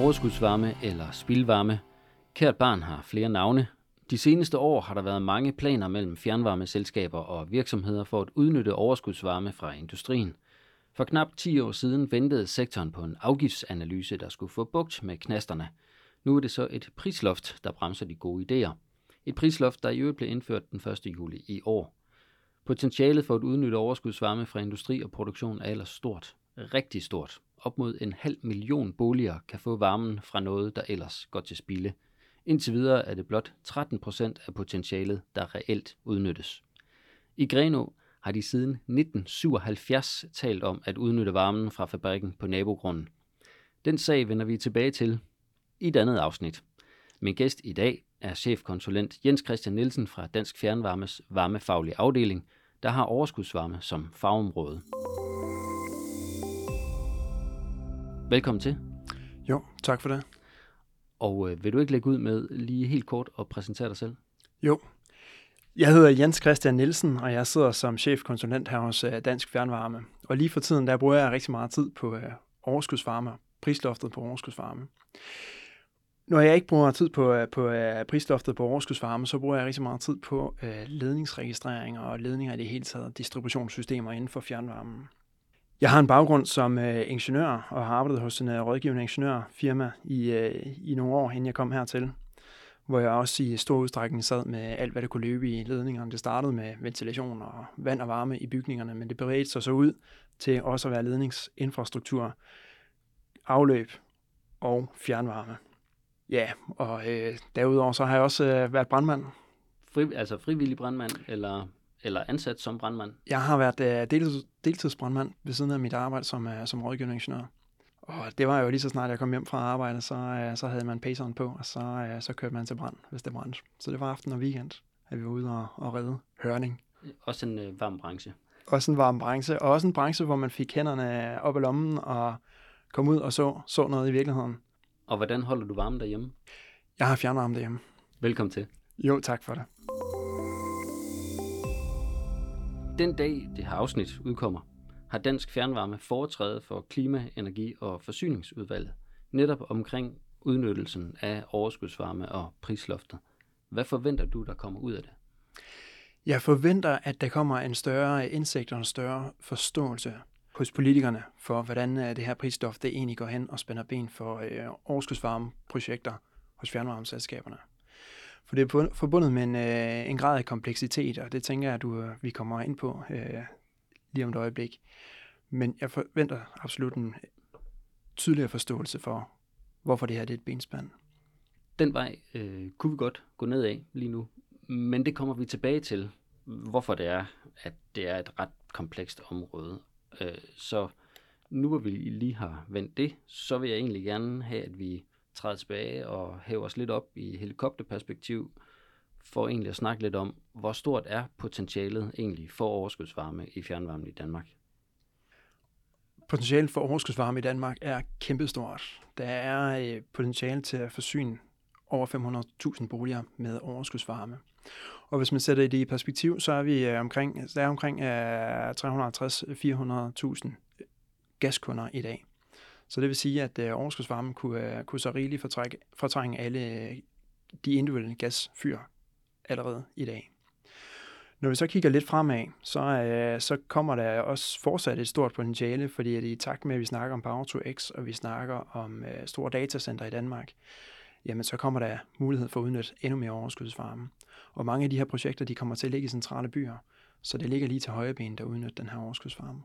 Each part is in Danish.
Overskudsvarme eller spildvarme. Kært barn har flere navne. De seneste år har der været mange planer mellem fjernvarmeselskaber og virksomheder for at udnytte overskudsvarme fra industrien. For knap 10 år siden ventede sektoren på en afgiftsanalyse, der skulle få bugt med knasterne. Nu er det så et prisloft, der bremser de gode idéer. Et prisloft, der i øvrigt blev indført den 1. juli i år. Potentialet for at udnytte overskudsvarme fra industri og produktion er ellers stort. Rigtig stort. Op mod en halv million boliger kan få varmen fra noget, der ellers går til spilde. Indtil videre er det blot 13 procent af potentialet, der reelt udnyttes. I Greno har de siden 1977 talt om at udnytte varmen fra fabrikken på nabogrunden. Den sag vender vi tilbage til i et andet afsnit. Min gæst i dag er chefkonsulent Jens Christian Nielsen fra Dansk Fjernvarmes varmefaglige afdeling, der har overskudsvarme som fagområde. Velkommen til. Jo, tak for det. Og øh, vil du ikke lægge ud med lige helt kort og præsentere dig selv? Jo. Jeg hedder Jens Christian Nielsen, og jeg sidder som chefkonsulent her hos øh, Dansk Fjernvarme. Og lige for tiden, der bruger jeg rigtig meget tid på øh, overskudsvarme, prisloftet på overskudsvarme. Når jeg ikke bruger tid på, øh, på uh, prisloftet på overskudsvarme, så bruger jeg rigtig meget tid på uh, ledningsregistrering og ledninger i det hele taget, distributionssystemer inden for fjernvarmen. Jeg har en baggrund som øh, ingeniør og har arbejdet hos en øh, rådgivende ingeniørfirma i, øh, i nogle år, inden jeg kom hertil, hvor jeg også i stor udstrækning sad med alt, hvad der kunne løbe i ledningerne. Det startede med ventilation og vand og varme i bygningerne, men det beredte sig så ud til også at være ledningsinfrastruktur, afløb og fjernvarme. Ja, og øh, derudover så har jeg også øh, været brandmand. Fri, altså frivillig brandmand, eller, eller ansat som brandmand? Jeg har været øh, deltids, deltidsbrandmand ved siden af mit arbejde som, øh, som rådgivende ingeniør. Og det var jo lige så snart jeg kom hjem fra arbejde, så, øh, så havde man paceren på, og så, øh, så kørte man til brand, hvis det brændte. Så det var aften og weekend, at vi var ude og, og redde hørning. Også en øh, varm branche. Også en varm branche, og også en branche, hvor man fik hænderne op i lommen og kom ud og så, så noget i virkeligheden. Og hvordan holder du varmen derhjemme? Jeg har fjernvarme derhjemme. Velkommen til. Jo, tak for det. Den dag, det her afsnit udkommer, har Dansk Fjernvarme foretræde for Klima-, Energi- og Forsyningsudvalget, netop omkring udnyttelsen af overskudsvarme og prisloftet. Hvad forventer du, der kommer ud af det? Jeg forventer, at der kommer en større indsigt og en større forståelse hos politikerne for, hvordan øh, det her prisstof det egentlig går hen og spænder ben for øh, overskudsvarmeprojekter hos fjernvarmeselskaberne. For det er forbundet med en, øh, en grad af kompleksitet, og det tænker jeg, at du, øh, vi kommer ind på øh, lige om et øjeblik. Men jeg forventer absolut en øh, tydeligere forståelse for, hvorfor det her det er et benspand. Den vej øh, kunne vi godt gå ned af lige nu, men det kommer vi tilbage til, hvorfor det er, at det er et ret komplekst område. Øh, så nu hvor vi lige har vendt det, så vil jeg egentlig gerne have, at vi træder tilbage og hæver os lidt op i helikopterperspektiv, for egentlig at snakke lidt om, hvor stort er potentialet egentlig for overskudsvarme i fjernvarmen i Danmark? Potentialet for overskudsvarme i Danmark er kæmpestort. Der er øh, potentiale til at forsyne over 500.000 boliger med overskudsvarme. Og hvis man sætter det i perspektiv, så er vi øh, omkring, der er omkring øh, 350-400.000 gaskunder i dag. Så det vil sige, at øh, overskudsvarmen kunne, øh, kunne så rigeligt fortrække, fortrænge alle øh, de individuelle gasfyr allerede i dag. Når vi så kigger lidt fremad, så, øh, så kommer der også fortsat et stort potentiale, fordi at i takt med, at vi snakker om Power to X, og vi snakker om store datacenter i Danmark, jamen så kommer der mulighed for at udnytte endnu mere overskudsvarme. Og mange af de her projekter, de kommer til at ligge i centrale byer, så det ligger lige til højre ben, der udnytter den her overskudsvarme.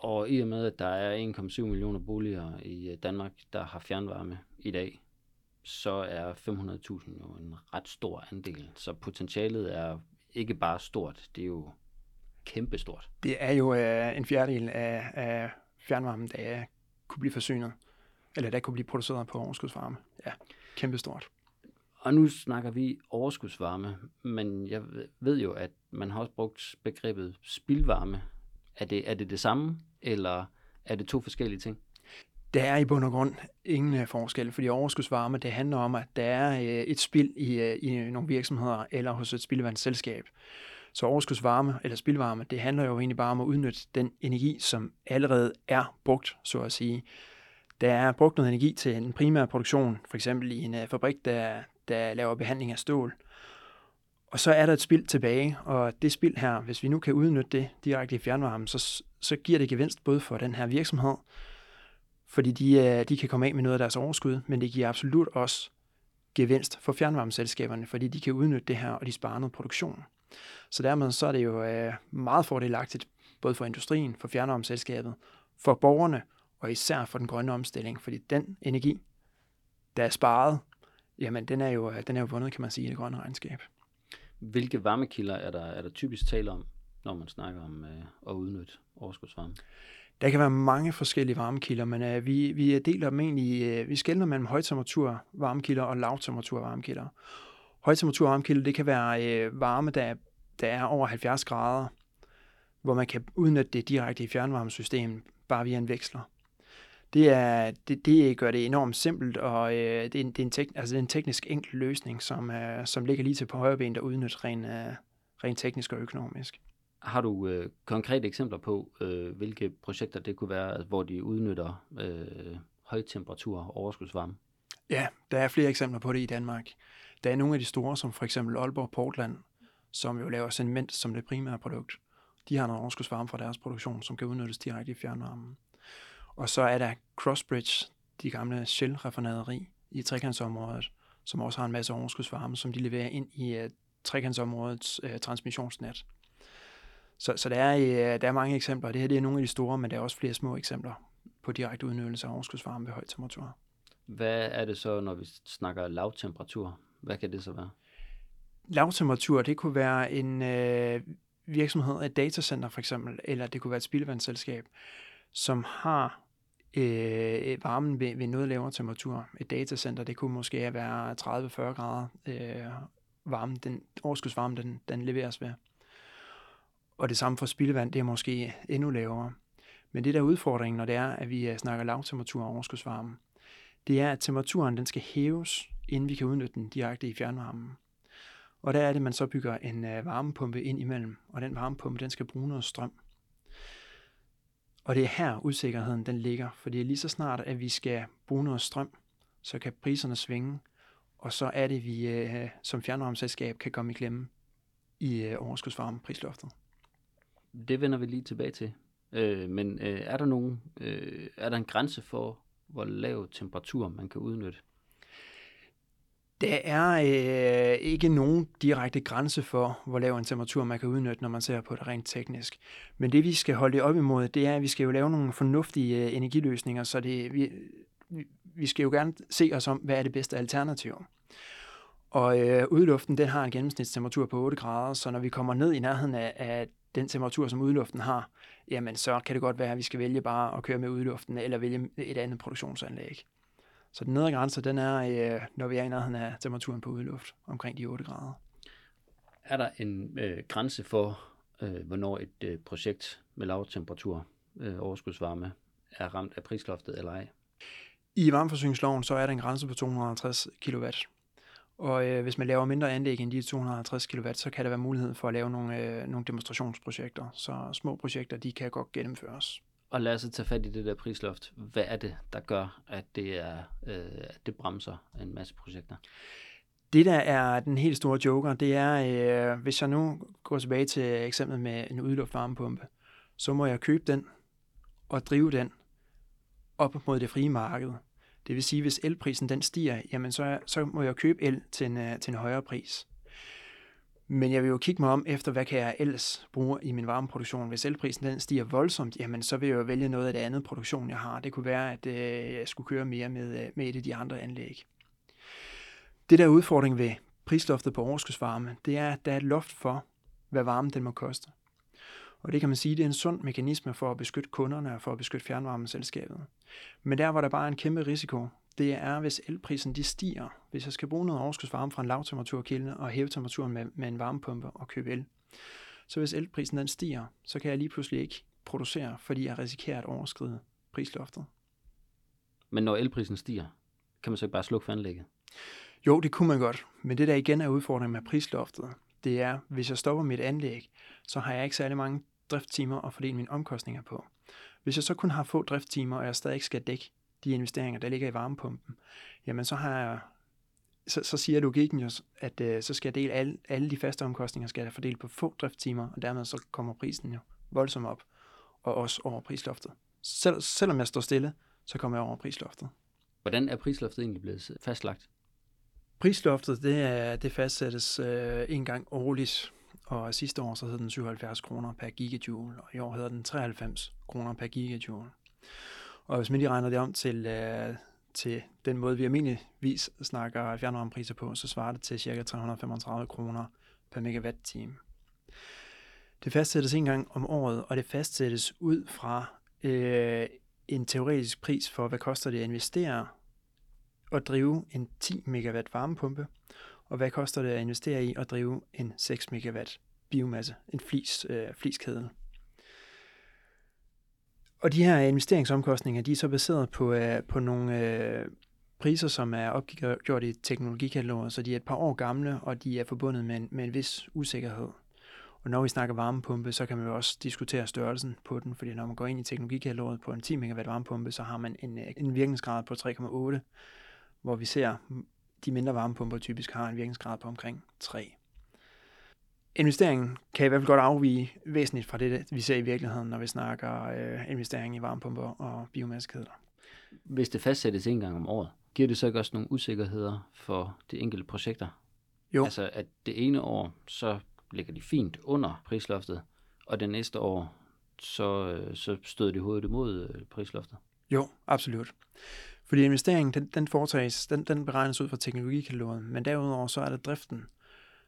Og i og med, at der er 1,7 millioner boliger i Danmark, der har fjernvarme i dag, så er 500.000 jo en ret stor andel. Så potentialet er ikke bare stort, det er jo kæmpestort. Det er jo øh, en fjerdedel af, af fjernvarmen, der kunne blive forsynet, eller der kunne blive produceret på overskudsvarme. Ja, kæmpestort. Og nu snakker vi overskudsvarme, men jeg ved jo, at man har også brugt begrebet spildvarme. Er det, er det det samme, eller er det to forskellige ting? Der er i bund og grund ingen øh, forskel, fordi overskudsvarme, det handler om, at der er øh, et spild i, øh, i nogle virksomheder eller hos et spildevandsselskab. Så overskudsvarme eller spildvarme, det handler jo egentlig bare om at udnytte den energi, som allerede er brugt, så at sige. Der er brugt noget energi til en primær produktion, for eksempel i en fabrik, der, der laver behandling af stål. Og så er der et spild tilbage, og det spild her, hvis vi nu kan udnytte det direkte i fjernvarmen, så, så giver det gevinst både for den her virksomhed, fordi de, øh, de kan komme af med noget af deres overskud, men det giver absolut også gevinst for fjernvarmeselskaberne, fordi de kan udnytte det her, og de sparer noget produktion. Så dermed så er det jo øh, meget fordelagtigt, både for industrien, for fjernvarmeselskabet, for borgerne, og især for den grønne omstilling, fordi den energi, der er sparet, jamen den er jo, øh, den er jo vundet, kan man sige, i det grønne regnskab. Hvilke varmekilder er der, er der typisk tale om, når man snakker om øh, at udnytte overskudsvarme? Der kan være mange forskellige varmekilder, men øh, vi, vi deler dem egentlig, øh, vi skældner mellem højtemperatur varmekilder og lavtemperatur varmekilder. Højtemperatur varmekilder, det kan være øh, varme, der, der er over 70 grader, hvor man kan udnytte det direkte i fjernvarmesystemet, bare via en veksler. Det, er, det, det gør det enormt simpelt, og øh, det, er en, det, er en tek, altså det er en teknisk enkel løsning, som, øh, som ligger lige til på højre ben, der udnytter rent, øh, ren teknisk og økonomisk. Har du øh, konkrete eksempler på, øh, hvilke projekter det kunne være, hvor de udnytter øh, højtemperatur overskudsvarme? Ja, der er flere eksempler på det i Danmark. Der er nogle af de store, som for eksempel Aalborg Portland, som jo laver cement som det primære produkt. De har noget overskudsvarme fra deres produktion, som kan udnyttes direkte i fjernvarmen. Og så er der Crossbridge, de gamle Shell-raffinaderi i trekantsområdet, som også har en masse overskudsvarme, som de leverer ind i uh, trekantsområdets uh, transmissionsnet. Så, så der, er, uh, der er mange eksempler. Det her det er nogle af de store, men der er også flere små eksempler på direkte udnyttelse af overskudsvarme ved høj temperatur. Hvad er det så, når vi snakker lavtemperatur? Hvad kan det så være? Lavtemperatur, det kunne være en øh, virksomhed, et datacenter for eksempel, eller det kunne være et spildevandsselskab, som har øh, varmen ved, ved noget lavere temperatur. Et datacenter, det kunne måske være 30-40 grader øh, varme, den, overskudsvarme, den, den leveres ved. Og det samme for spildevand, det er måske endnu lavere. Men det der er udfordringen, når det er, at vi øh, snakker lavtemperatur og overskudsvarme, det er, at temperaturen den skal hæves, inden vi kan udnytte den direkte i fjernvarmen. Og der er det, man så bygger en øh, varmepumpe ind imellem, og den varmepumpe, den skal bruge noget strøm. Og det er her usikkerheden den ligger, fordi lige så snart, at vi skal bruge noget strøm, så kan priserne svinge, og så er det, vi øh, som fjernvarmeselskab kan komme i klemme i øh, overskudsvarme. Det vender vi lige tilbage til. Øh, men øh, er der nogen, øh, er der en grænse for, hvor lav temperatur man kan udnytte? Der er øh, ikke nogen direkte grænse for, hvor lav en temperatur man kan udnytte, når man ser på det rent teknisk. Men det vi skal holde det op imod, det er, at vi skal jo lave nogle fornuftige øh, energiløsninger, så det, vi, vi skal jo gerne se os om, hvad er det bedste alternativ. Og øh, udluften, den har en gennemsnitstemperatur på 8 grader, så når vi kommer ned i nærheden af, af den temperatur, som udluften har, jamen så kan det godt være, at vi skal vælge bare at køre med udluften, eller vælge et andet produktionsanlæg. Så den nedre grænse, den er, øh, når vi er i nærheden af temperaturen på udluft, omkring de 8 grader. Er der en øh, grænse for, øh, hvornår et øh, projekt med lav temperatur, øh, overskudsvarme, er ramt af prisloftet eller ej? I varmeforsyningsloven, så er der en grænse på 250 kW. Og øh, hvis man laver mindre anlæg end de 250 kW, så kan der være mulighed for at lave nogle, øh, nogle demonstrationsprojekter. Så små projekter, de kan godt gennemføres. Og lad os tage fat i det der prisloft. Hvad er det, der gør, at det, er, øh, at det bremser en masse projekter? Det, der er den helt store joker, det er, øh, hvis jeg nu går tilbage til eksemplet med en udluft varmepumpe, så må jeg købe den og drive den op mod det frie marked. Det vil sige, hvis elprisen den stiger, jamen så, så må jeg købe el til en, øh, til en højere pris. Men jeg vil jo kigge mig om efter, hvad kan jeg ellers bruge i min varmeproduktion. Hvis elprisen den stiger voldsomt, jamen så vil jeg jo vælge noget af det andet produktion, jeg har. Det kunne være, at øh, jeg skulle køre mere med, øh, med et af de andre anlæg. Det der udfordring ved prisloftet på overskudsvarme, det er, at der er et loft for, hvad varmen den må koste. Og det kan man sige, det er en sund mekanisme for at beskytte kunderne og for at beskytte fjernvarmeselskabet. Men der, hvor der bare er en kæmpe risiko, det er, hvis elprisen de stiger. Hvis jeg skal bruge noget overskudsvarme fra en lavtemperaturkilde og hæve temperaturen med, med en varmepumpe og købe el, så hvis elprisen den stiger, så kan jeg lige pludselig ikke producere, fordi jeg risikerer at overskride prisloftet. Men når elprisen stiger, kan man så ikke bare slukke for anlægget? Jo, det kunne man godt, men det der igen er udfordringen med prisloftet, det er, hvis jeg stopper mit anlæg, så har jeg ikke særlig mange drifttimer at fordele mine omkostninger på. Hvis jeg så kun har få drifttimer, og jeg stadig skal dække de investeringer, der ligger i varmepumpen, jamen så har jeg så, så siger logikken jo, at øh, så skal jeg dele alle, alle de faste omkostninger, skal jeg fordele på få driftstimer, og dermed så kommer prisen jo voldsomt op, og også over prisloftet. Sel, selvom jeg står stille, så kommer jeg over prisloftet. Hvordan er prisloftet egentlig blevet fastlagt? Prisloftet, det, er, det fastsættes øh, en gang årligt, og sidste år så hed den 77 kroner per gigajoule, og i år hedder den 93 kroner per gigajoule. Og hvis man lige regner det om til, øh, til den måde, vi almindeligvis snakker fjernvarmepriser på, så svarer det til ca. 335 kroner per megawatt-time. Det fastsættes en gang om året, og det fastsættes ud fra øh, en teoretisk pris for, hvad koster det at investere og drive en 10 megawatt varmepumpe, og hvad koster det at investere i at drive en 6 megawatt biomasse, en flis, øh, fliskedel. Og de her investeringsomkostninger, de er så baseret på, øh, på nogle øh, priser, som er opgjort i teknologikataloget, så de er et par år gamle, og de er forbundet med en, med en vis usikkerhed. Og når vi snakker varmepumpe, så kan man jo også diskutere størrelsen på den, fordi når man går ind i teknologikataloget på en 10 MW varmepumpe, så har man en, øh, en virkningsgrad på 3,8, hvor vi ser, de mindre varmepumper typisk har en virkningsgrad på omkring 3. Investeringen kan i hvert fald godt afvige væsentligt fra det, vi ser i virkeligheden, når vi snakker øh, investering i varmepumper og biomassekedler. Hvis det fastsættes en gang om året, giver det så ikke også nogle usikkerheder for de enkelte projekter? Jo. Altså at det ene år, så ligger de fint under prisloftet, og det næste år, så, øh, så støder de hovedet imod øh, prisloftet? Jo, absolut. Fordi investeringen, den, den foretages, den, den beregnes ud fra teknologikataloget, men derudover så er der driften,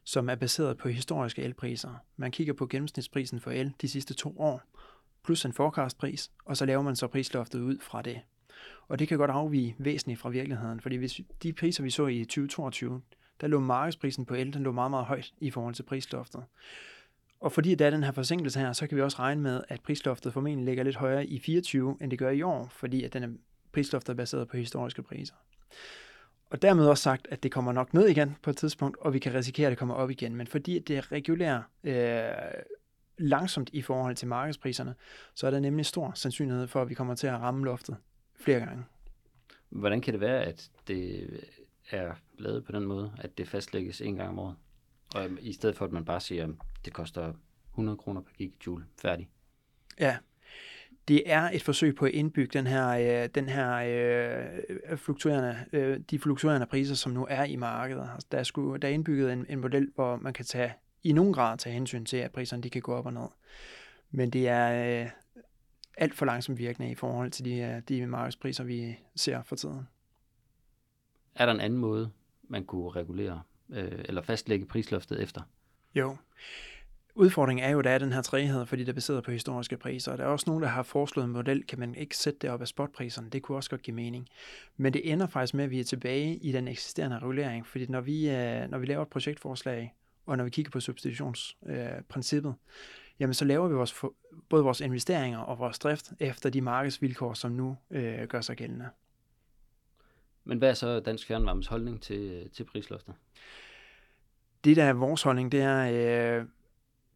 som er baseret på historiske elpriser. Man kigger på gennemsnitsprisen for el de sidste to år, plus en forecastpris, og så laver man så prisloftet ud fra det. Og det kan godt afvige væsentligt fra virkeligheden, fordi hvis de priser, vi så i 2022, der lå markedsprisen på el, den lå meget, meget højt i forhold til prisloftet. Og fordi der er den her forsinkelse her, så kan vi også regne med, at prisloftet formentlig ligger lidt højere i 24, end det gør i år, fordi at den er prisloftet er baseret på historiske priser. Og dermed også sagt, at det kommer nok ned igen på et tidspunkt, og vi kan risikere, at det kommer op igen. Men fordi det regulerer øh, langsomt i forhold til markedspriserne, så er der nemlig stor sandsynlighed for, at vi kommer til at ramme loftet flere gange. Hvordan kan det være, at det er lavet på den måde, at det fastlægges en gang om året? Og i stedet for, at man bare siger, at det koster 100 kroner per gigajoule færdig. Ja, det er et forsøg på at indbygge den her, øh, den her øh, fluktuerende, øh, de fluktuerende priser, som nu er i markedet. Altså, der, er sku, der er indbygget en, en model, hvor man kan tage i nogen grad tage hensyn til, at priserne de kan gå op og ned. Men det er øh, alt for langsomt virkende i forhold til de, øh, de markedspriser, vi ser for tiden. Er der en anden måde, man kunne regulere øh, eller fastlægge prisloftet efter? Jo. Udfordringen er jo, at der er den her træhed, fordi det er baseret på historiske priser. Og der er også nogen, der har foreslået en model, kan man ikke sætte det op af spotpriserne. Det kunne også godt give mening. Men det ender faktisk med, at vi er tilbage i den eksisterende regulering. Fordi når vi, øh, når vi laver et projektforslag, og når vi kigger på substitutionsprincippet, øh, jamen så laver vi vores, både vores investeringer og vores drift efter de markedsvilkår, som nu øh, gør sig gældende. Men hvad er så Dansk Fjernvarmes holdning til, til prislofter? Det, der er vores holdning, det er, øh,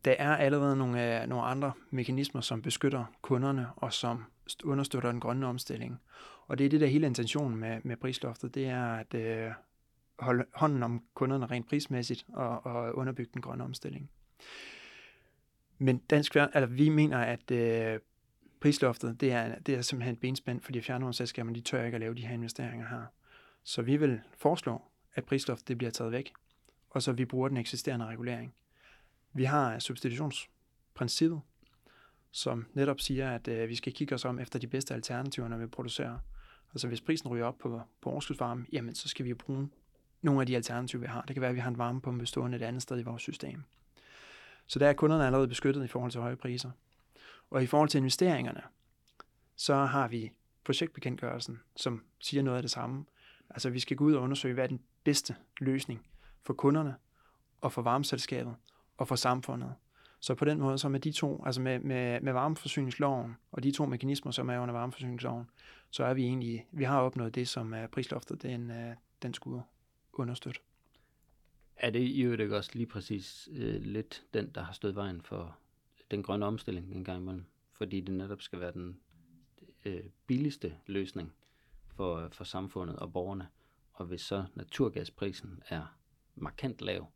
der er allerede nogle, øh, nogle andre mekanismer, som beskytter kunderne og som understøtter den grønne omstilling. Og det er det, der hele intentionen med, med prisloftet, det er at øh, holde hånden om kunderne rent prismæssigt og, og underbygge den grønne omstilling. Men dansk, altså, vi mener, at øh, prisloftet, det er, det er simpelthen et benspænd, fordi fjernvarmeselskaberne, de tør ikke at lave de her investeringer her. Så vi vil foreslå, at prisloftet det bliver taget væk, og så vi bruger den eksisterende regulering. Vi har substitutionsprincippet, som netop siger, at øh, vi skal kigge os om efter de bedste alternativer, når vi producerer. Altså hvis prisen ryger op på, på overskudsvarme, jamen så skal vi bruge nogle af de alternativer, vi har. Det kan være, at vi har en varmepumpe stående et andet sted i vores system. Så der er kunderne allerede beskyttet i forhold til høje priser. Og i forhold til investeringerne, så har vi projektbekendtgørelsen, som siger noget af det samme. Altså vi skal gå ud og undersøge, hvad er den bedste løsning for kunderne og for varmeselskabet og for samfundet. Så på den måde, så med de to, altså med, med, med varmeforsyningsloven og de to mekanismer, som er under varmeforsyningsloven, så er vi egentlig, vi har opnået det, som er prisloftet, den, øh, den skulle understøtte. Er det i øvrigt også lige præcis øh, lidt den, der har stået vejen for den grønne omstilling en gang imellem? Fordi det netop skal være den øh, billigste løsning for, for samfundet og borgerne. Og hvis så naturgasprisen er markant lav,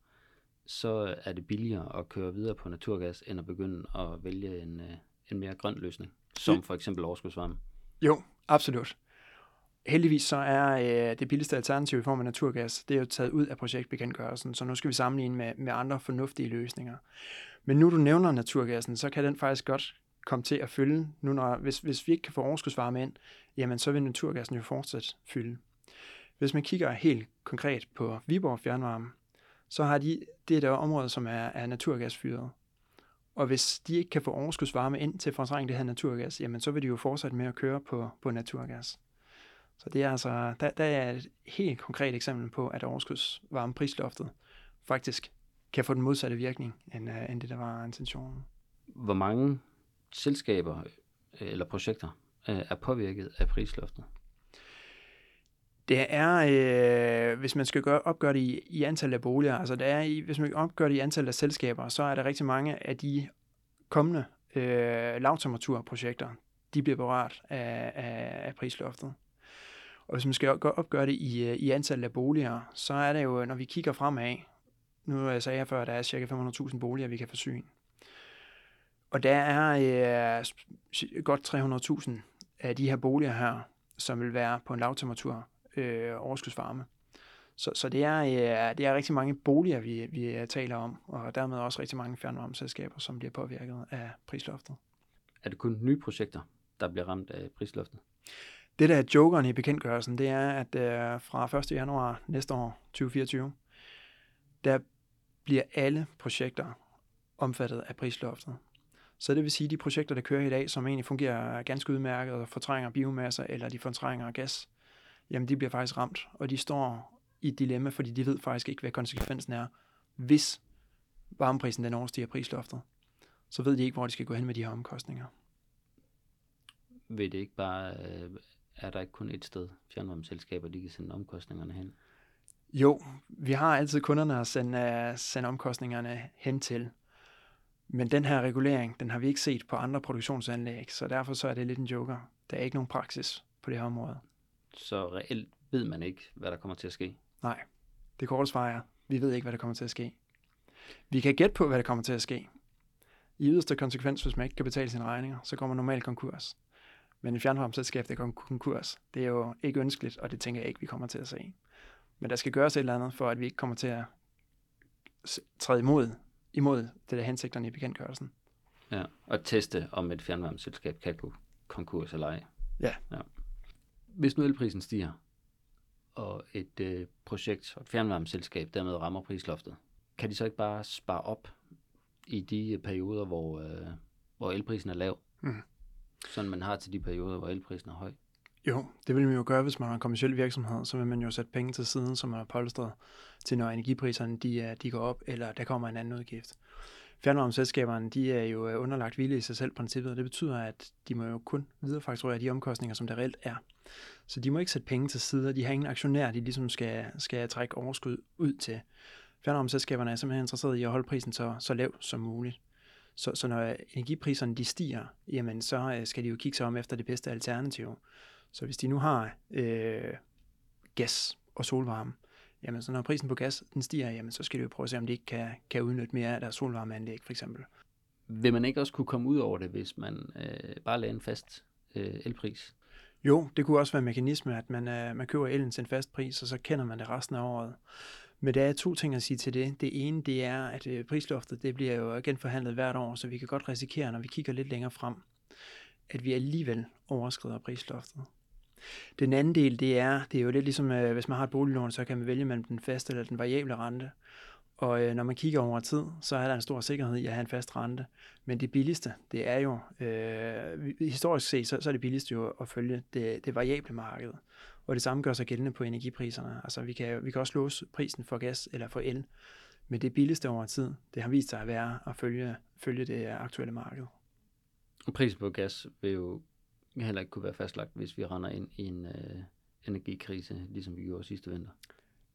så er det billigere at køre videre på naturgas, end at begynde at vælge en, øh, en mere grøn løsning, som for eksempel overskudsvarme. Jo, absolut. Heldigvis så er øh, det billigste alternativ i form af naturgas, det er jo taget ud af projektbekendtgørelsen, så nu skal vi sammenligne med, med andre fornuftige løsninger. Men nu du nævner naturgassen, så kan den faktisk godt komme til at fylde, nu når, hvis, hvis vi ikke kan få overskudsvarme ind, jamen så vil naturgassen jo fortsat fylde. Hvis man kigger helt konkret på Viborg Fjernvarme, så har de, det der område, som er, er naturgasfyret. Og hvis de ikke kan få overskudsvarme ind til at fortrænge det her naturgas, jamen så vil de jo fortsætte med at køre på, på naturgas. Så det er altså, der, der er et helt konkret eksempel på, at overskudsvarmeprisloftet faktisk kan få den modsatte virkning, end, uh, end det, der var intentionen. Hvor mange selskaber øh, eller projekter uh, er påvirket af prisloftet? Det er, øh, hvis man skal gøre, opgøre det i, i antallet af boliger, altså det er i, hvis man opgør det i antallet af selskaber, så er der rigtig mange af de kommende øh, lavtemperaturprojekter, de bliver berørt af, af, af prisloftet. Og hvis man skal opgøre det i, øh, i antallet af boliger, så er det jo, når vi kigger fremad, nu sagde jeg før, at der er cirka 500.000 boliger, vi kan forsyne. Og der er øh, godt 300.000 af de her boliger her, som vil være på en lavtemperatur øh, overskudsvarme. Så, så det, er, øh, det er rigtig mange boliger, vi, vi taler om, og dermed også rigtig mange fjernvarmeselskaber, som bliver påvirket af prisloftet. Er det kun nye projekter, der bliver ramt af prisloftet? Det, der er jokeren i bekendtgørelsen, det er, at øh, fra 1. januar næste år, 2024, der bliver alle projekter omfattet af prisloftet. Så det vil sige, at de projekter, der kører i dag, som egentlig fungerer ganske udmærket og fortrænger biomasse eller de fortrænger gas, jamen de bliver faktisk ramt, og de står i et dilemma, fordi de ved faktisk ikke, hvad konsekvensen er, hvis varmeprisen den overstiger prisloftet. Så ved de ikke, hvor de skal gå hen med de her omkostninger. Vil det ikke bare, øh, er der ikke kun et sted, fjernvarmeselskaber, de kan sende omkostningerne hen? Jo, vi har altid kunderne at sende, uh, sende omkostningerne hen til. Men den her regulering, den har vi ikke set på andre produktionsanlæg, så derfor så er det lidt en joker. Der er ikke nogen praksis på det her område. Så reelt ved man ikke, hvad der kommer til at ske? Nej, det korte svar er, vi ved ikke, hvad der kommer til at ske. Vi kan gætte på, hvad der kommer til at ske. I yderste konsekvens, hvis man ikke kan betale sine regninger, så kommer normalt konkurs. Men et fjernvarmeselskab, der går konkurs, det er jo ikke ønskeligt, og det tænker jeg ikke, vi kommer til at se. Men der skal gøres et eller andet, for at vi ikke kommer til at træde imod, imod det der hensigterne i bekendtgørelsen. Ja, og teste, om et fjernvarmeselskab kan gå konkurs eller ej. Ja. ja. Hvis nu elprisen stiger, og et øh, projekt og et fjernvarmeselskab dermed rammer prisloftet, kan de så ikke bare spare op i de perioder, hvor, øh, hvor elprisen er lav? Mm. Sådan man har til de perioder, hvor elprisen er høj? Jo, det vil man jo gøre, hvis man har en kommersiel virksomhed. Så vil man jo sætte penge til siden, som er polstret til, når energipriserne de, de går op, eller der kommer en anden udgift. Fjernvarmeselskaberne, de er jo øh, underlagt hvile i sig selv princippet, og det betyder, at de må jo kun viderefakturere de omkostninger, som der reelt er. Så de må ikke sætte penge til side, og de har ingen aktionær, de ligesom skal, skal trække overskud ud til. Fjernvarmeselskaberne er simpelthen interesseret i at holde prisen så, så lav som muligt. Så, så når energipriserne de stiger, jamen så øh, skal de jo kigge sig om efter det bedste alternativ. Så hvis de nu har øh, gas og solvarme, jamen så når prisen på gas den stiger, jamen så skal de jo prøve at se, om de ikke kan, kan udnytte mere af deres solvarmeanlæg for eksempel. Vil man ikke også kunne komme ud over det, hvis man øh, bare lader en fast øh, elpris? Jo, det kunne også være en mekanisme, at man, øh, man køber elen til en fast pris, og så kender man det resten af året. Men der er to ting at sige til det. Det ene, det er, at øh, prisloftet det bliver jo genforhandlet hvert år, så vi kan godt risikere, når vi kigger lidt længere frem, at vi alligevel overskrider prisloftet. Den anden del, det er, det er jo lidt ligesom, øh, hvis man har et boliglån, så kan man vælge mellem den faste eller den variable rente. Og øh, når man kigger over tid, så er der en stor sikkerhed i at have en fast rente. Men det billigste, det er jo, øh, historisk set, så, så er det billigste jo at følge det, det variable marked. Og det samme gør sig gældende på energipriserne. Altså vi kan, vi kan også låse prisen for gas eller for el. Men det billigste over tid, det har vist sig at være at følge, følge det aktuelle marked. Prisen på gas vil jo heller ikke kunne være fastlagt, hvis vi render ind i en øh, energikrise, ligesom vi gjorde sidste vinter.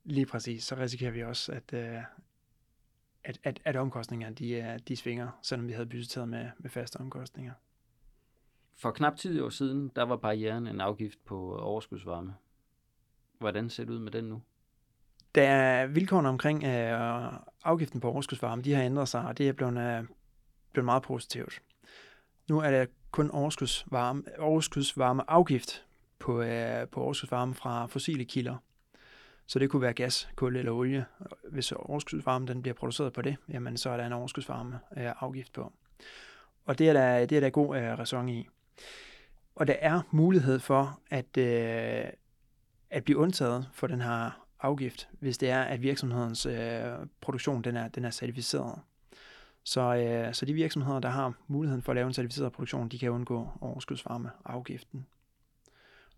Lige præcis. Så risikerer vi også, at, øh, at, at, at omkostningerne de, de svinger, selvom vi havde budgetteret med, med faste omkostninger. For knap 10 år siden, der var barrieren en afgift på overskudsvarme. Hvordan ser det ud med den nu? Da vilkårene omkring øh, afgiften på overskudsvarme, de har ændret sig, og det er blevet, øh, blevet meget positivt. Nu er der kun overskudsvarme, overskudsvarme afgift på, øh, på overskudsvarme fra fossile kilder. Så det kunne være gas, kul eller olie. Hvis overskudsvarme den bliver produceret på det, jamen så er der en overskudsvarme øh, afgift på. Og det er der, det er der god øh, ræson i. Og der er mulighed for at, øh, at blive undtaget for den her afgift, hvis det er, at virksomhedens øh, produktion den er, den er certificeret. Så, øh, så de virksomheder, der har muligheden for at lave en certificeret produktion, de kan undgå overskudsvarme afgiften.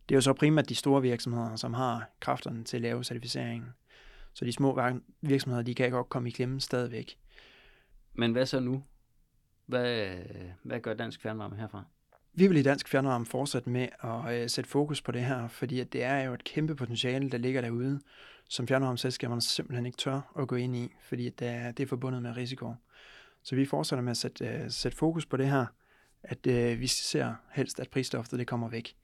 Det er jo så primært de store virksomheder, som har kræfterne til at lave certificeringen. Så de små virksomheder, de kan godt komme i klemme stadigvæk. Men hvad så nu? Hvad, hvad gør Dansk Fjernvarme herfra? Vi vil i Dansk Fjernvarme fortsætte med at øh, sætte fokus på det her, fordi at det er jo et kæmpe potentiale, der ligger derude, som fjernvarmeselskaberne simpelthen ikke tør at gå ind i, fordi det er, det er forbundet med risiko. Så vi fortsætter med at sætte, uh, sætte fokus på det her, at uh, vi ser helst, at prisloftet det kommer væk.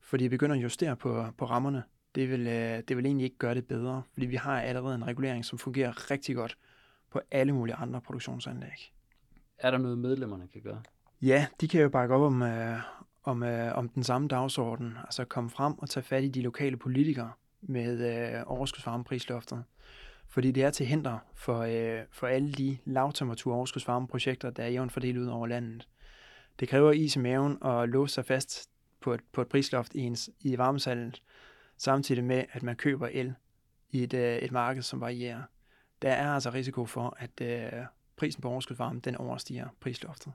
Fordi vi begynder at justere på, på rammerne. Det vil, uh, det vil egentlig ikke gøre det bedre, fordi vi har allerede en regulering, som fungerer rigtig godt på alle mulige andre produktionsanlæg. Er der noget, medlemmerne kan gøre? Ja, de kan jo bakke op om, uh, om, uh, om den samme dagsorden. Altså komme frem og tage fat i de lokale politikere med uh, overskudsvarmeprisloftet fordi det er til hinder for, øh, for alle de lavtemperatur overskudsvarmeprojekter, der er jævnt fordelt ud over landet. Det kræver is i maven at låse sig fast på et, på et prisloft i, ens, i varmesalget, samtidig med, at man køber el i et, øh, et marked, som varierer. Der er altså risiko for, at øh, prisen på overskudsvarme den overstiger prisloftet.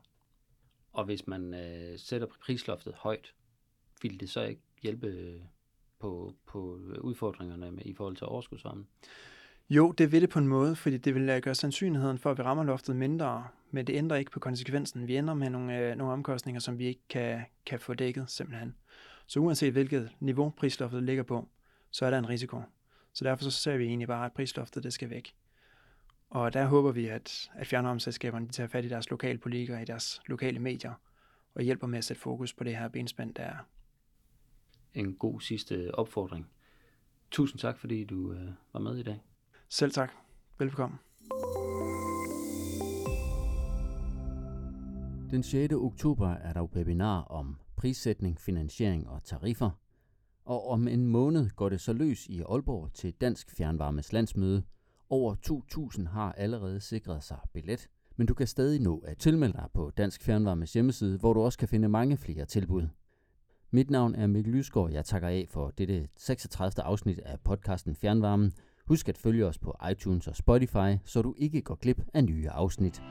Og hvis man øh, sætter prisloftet højt, vil det så ikke hjælpe øh, på, på udfordringerne med, i forhold til overskudsvarmen? Jo, det vil det på en måde, fordi det vil øh, gøre sandsynligheden for, at vi rammer loftet mindre, men det ændrer ikke på konsekvensen. Vi ændrer med nogle, øh, nogle omkostninger, som vi ikke kan, kan få dækket simpelthen. Så uanset hvilket niveau prisloftet ligger på, så er der en risiko. Så derfor så ser vi egentlig bare, at prisloftet det skal væk. Og der håber vi, at, at fjernvarmeselskaberne de tager fat i deres lokale politikere, i deres lokale medier, og hjælper med at sætte fokus på det her benspænd, der er. En god sidste opfordring. Tusind tak, fordi du øh, var med i dag. Selv tak. Velbekomme. Den 6. oktober er der webinar om prissætning, finansiering og tariffer. Og om en måned går det så løs i Aalborg til Dansk Fjernvarmes landsmøde. Over 2.000 har allerede sikret sig billet, men du kan stadig nå at tilmelde dig på Dansk Fjernvarmes hjemmeside, hvor du også kan finde mange flere tilbud. Mit navn er Mikkel Lysgaard. Jeg takker af for dette 36. afsnit af podcasten Fjernvarmen – Husk at følge os på iTunes og Spotify, så du ikke går glip af nye afsnit.